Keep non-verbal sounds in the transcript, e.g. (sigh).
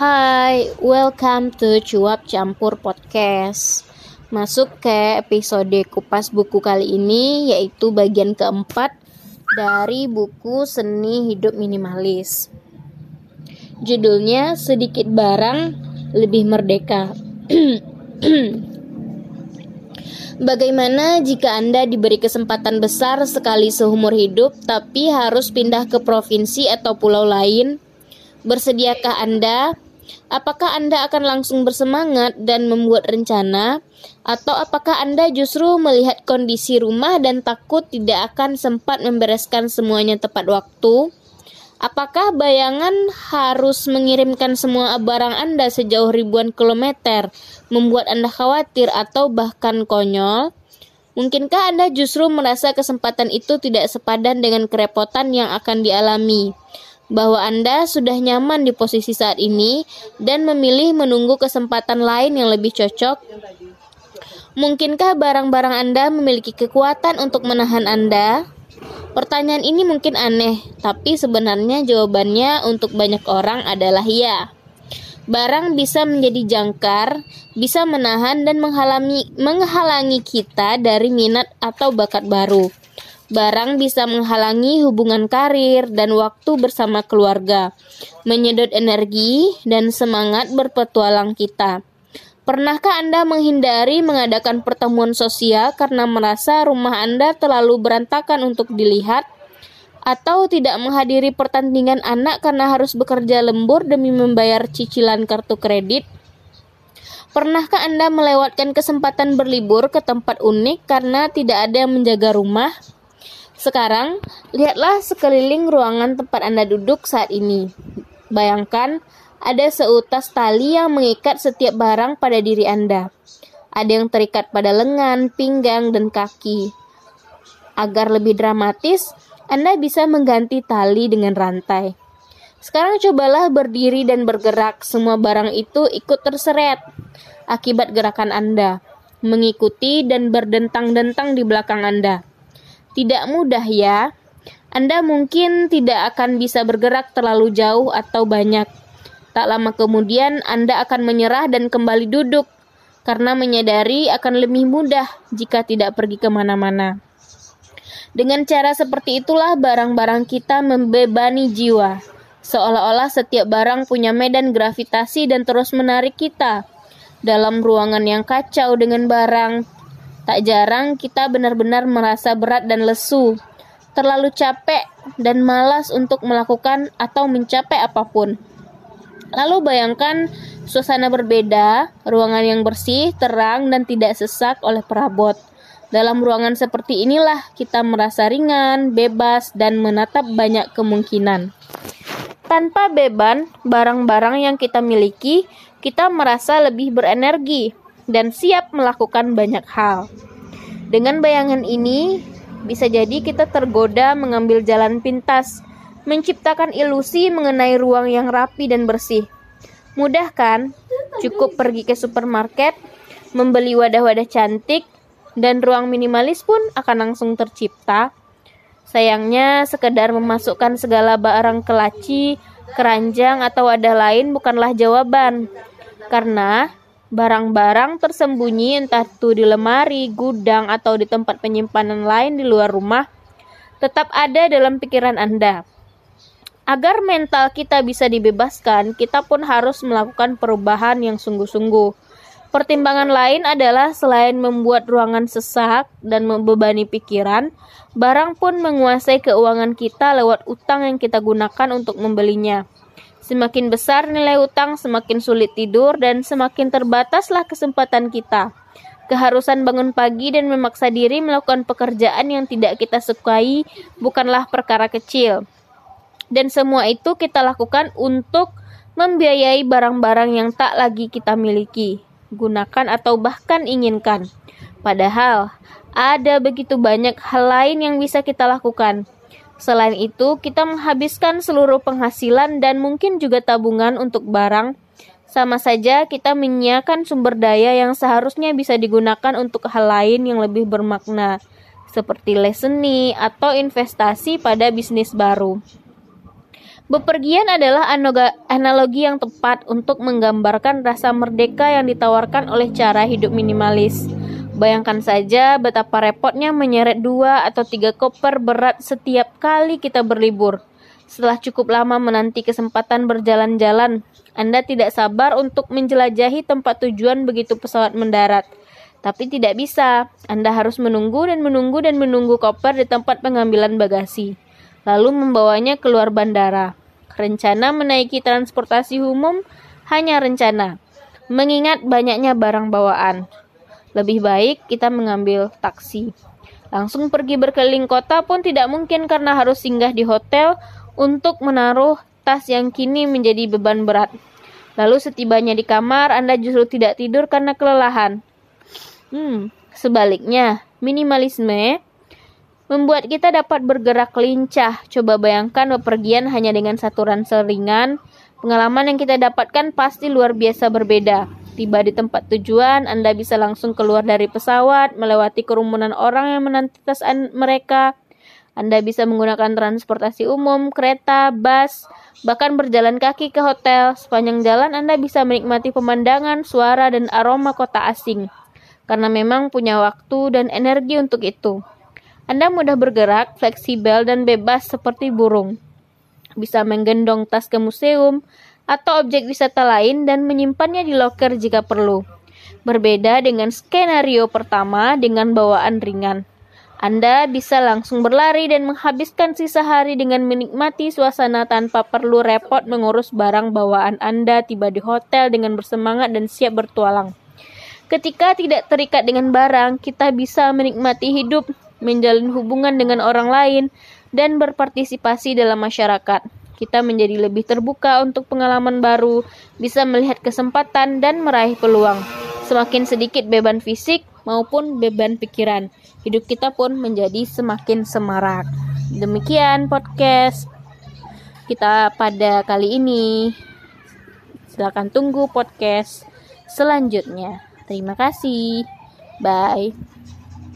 Hai, welcome to Cuap Campur Podcast. Masuk ke episode kupas buku kali ini yaitu bagian keempat dari buku Seni Hidup Minimalis. Judulnya Sedikit Barang Lebih Merdeka. (clears throat) Bagaimana jika Anda diberi kesempatan besar sekali seumur hidup tapi harus pindah ke provinsi atau pulau lain? Bersediakah Anda? Apakah Anda akan langsung bersemangat dan membuat rencana, atau apakah Anda justru melihat kondisi rumah dan takut tidak akan sempat membereskan semuanya tepat waktu? Apakah bayangan harus mengirimkan semua barang Anda sejauh ribuan kilometer membuat Anda khawatir atau bahkan konyol? Mungkinkah Anda justru merasa kesempatan itu tidak sepadan dengan kerepotan yang akan dialami? Bahwa Anda sudah nyaman di posisi saat ini dan memilih menunggu kesempatan lain yang lebih cocok? Mungkinkah barang-barang Anda memiliki kekuatan untuk menahan Anda? Pertanyaan ini mungkin aneh, tapi sebenarnya jawabannya untuk banyak orang adalah ya. Barang bisa menjadi jangkar, bisa menahan dan menghalangi, menghalangi kita dari minat atau bakat baru. Barang bisa menghalangi hubungan karir dan waktu bersama keluarga, menyedot energi dan semangat berpetualang kita. Pernahkah Anda menghindari mengadakan pertemuan sosial karena merasa rumah Anda terlalu berantakan untuk dilihat? Atau tidak menghadiri pertandingan anak karena harus bekerja lembur demi membayar cicilan kartu kredit? Pernahkah Anda melewatkan kesempatan berlibur ke tempat unik karena tidak ada yang menjaga rumah? Sekarang, lihatlah sekeliling ruangan tempat Anda duduk saat ini. Bayangkan, ada seutas tali yang mengikat setiap barang pada diri Anda. Ada yang terikat pada lengan, pinggang, dan kaki. Agar lebih dramatis, Anda bisa mengganti tali dengan rantai. Sekarang cobalah berdiri dan bergerak. Semua barang itu ikut terseret akibat gerakan Anda, mengikuti dan berdentang-dentang di belakang Anda. Tidak mudah ya. Anda mungkin tidak akan bisa bergerak terlalu jauh atau banyak. Tak lama kemudian Anda akan menyerah dan kembali duduk karena menyadari akan lebih mudah jika tidak pergi ke mana-mana. Dengan cara seperti itulah barang-barang kita membebani jiwa, seolah-olah setiap barang punya medan gravitasi dan terus menarik kita. Dalam ruangan yang kacau dengan barang, Tak jarang kita benar-benar merasa berat dan lesu, terlalu capek dan malas untuk melakukan atau mencapai apa pun. Lalu bayangkan suasana berbeda, ruangan yang bersih, terang, dan tidak sesak oleh perabot. Dalam ruangan seperti inilah kita merasa ringan, bebas, dan menatap banyak kemungkinan. Tanpa beban, barang-barang yang kita miliki, kita merasa lebih berenergi, dan siap melakukan banyak hal. Dengan bayangan ini, bisa jadi kita tergoda mengambil jalan pintas, menciptakan ilusi mengenai ruang yang rapi dan bersih. Mudah kan? Cukup pergi ke supermarket, membeli wadah-wadah cantik, dan ruang minimalis pun akan langsung tercipta. Sayangnya, sekedar memasukkan segala barang ke laci, keranjang, atau wadah lain bukanlah jawaban. Karena Barang-barang tersembunyi entah itu di lemari, gudang, atau di tempat penyimpanan lain di luar rumah tetap ada dalam pikiran Anda. Agar mental kita bisa dibebaskan, kita pun harus melakukan perubahan yang sungguh-sungguh. Pertimbangan lain adalah selain membuat ruangan sesak dan membebani pikiran, barang pun menguasai keuangan kita lewat utang yang kita gunakan untuk membelinya. Semakin besar nilai utang, semakin sulit tidur, dan semakin terbataslah kesempatan kita. Keharusan bangun pagi dan memaksa diri melakukan pekerjaan yang tidak kita sukai bukanlah perkara kecil. Dan semua itu kita lakukan untuk membiayai barang-barang yang tak lagi kita miliki, gunakan atau bahkan inginkan. Padahal ada begitu banyak hal lain yang bisa kita lakukan Selain itu, kita menghabiskan seluruh penghasilan dan mungkin juga tabungan untuk barang. Sama saja kita menyiapkan sumber daya yang seharusnya bisa digunakan untuk hal lain yang lebih bermakna, seperti les seni atau investasi pada bisnis baru. Bepergian adalah analogi yang tepat untuk menggambarkan rasa merdeka yang ditawarkan oleh cara hidup minimalis. Bayangkan saja betapa repotnya menyeret dua atau tiga koper berat setiap kali kita berlibur. Setelah cukup lama menanti kesempatan berjalan-jalan, Anda tidak sabar untuk menjelajahi tempat tujuan begitu pesawat mendarat. Tapi tidak bisa, Anda harus menunggu dan menunggu dan menunggu koper di tempat pengambilan bagasi, lalu membawanya keluar bandara. Rencana menaiki transportasi umum hanya rencana, mengingat banyaknya barang bawaan. Lebih baik kita mengambil taksi. Langsung pergi berkeliling kota pun tidak mungkin karena harus singgah di hotel untuk menaruh tas yang kini menjadi beban berat. Lalu setibanya di kamar, Anda justru tidak tidur karena kelelahan. Hmm, sebaliknya, minimalisme membuat kita dapat bergerak lincah. Coba bayangkan bepergian hanya dengan satu ransel ringan. Pengalaman yang kita dapatkan pasti luar biasa berbeda. Tiba di tempat tujuan, Anda bisa langsung keluar dari pesawat, melewati kerumunan orang yang menanti tas mereka. Anda bisa menggunakan transportasi umum, kereta, bus, bahkan berjalan kaki ke hotel. Sepanjang jalan Anda bisa menikmati pemandangan, suara, dan aroma kota asing. Karena memang punya waktu dan energi untuk itu. Anda mudah bergerak, fleksibel, dan bebas seperti burung. Bisa menggendong tas ke museum atau objek wisata lain dan menyimpannya di loker jika perlu. Berbeda dengan skenario pertama dengan bawaan ringan. Anda bisa langsung berlari dan menghabiskan sisa hari dengan menikmati suasana tanpa perlu repot mengurus barang bawaan Anda tiba di hotel dengan bersemangat dan siap bertualang. Ketika tidak terikat dengan barang, kita bisa menikmati hidup menjalin hubungan dengan orang lain, dan berpartisipasi dalam masyarakat. Kita menjadi lebih terbuka untuk pengalaman baru, bisa melihat kesempatan, dan meraih peluang. Semakin sedikit beban fisik maupun beban pikiran, hidup kita pun menjadi semakin semarak. Demikian podcast kita pada kali ini. Silakan tunggu podcast selanjutnya. Terima kasih. Bye.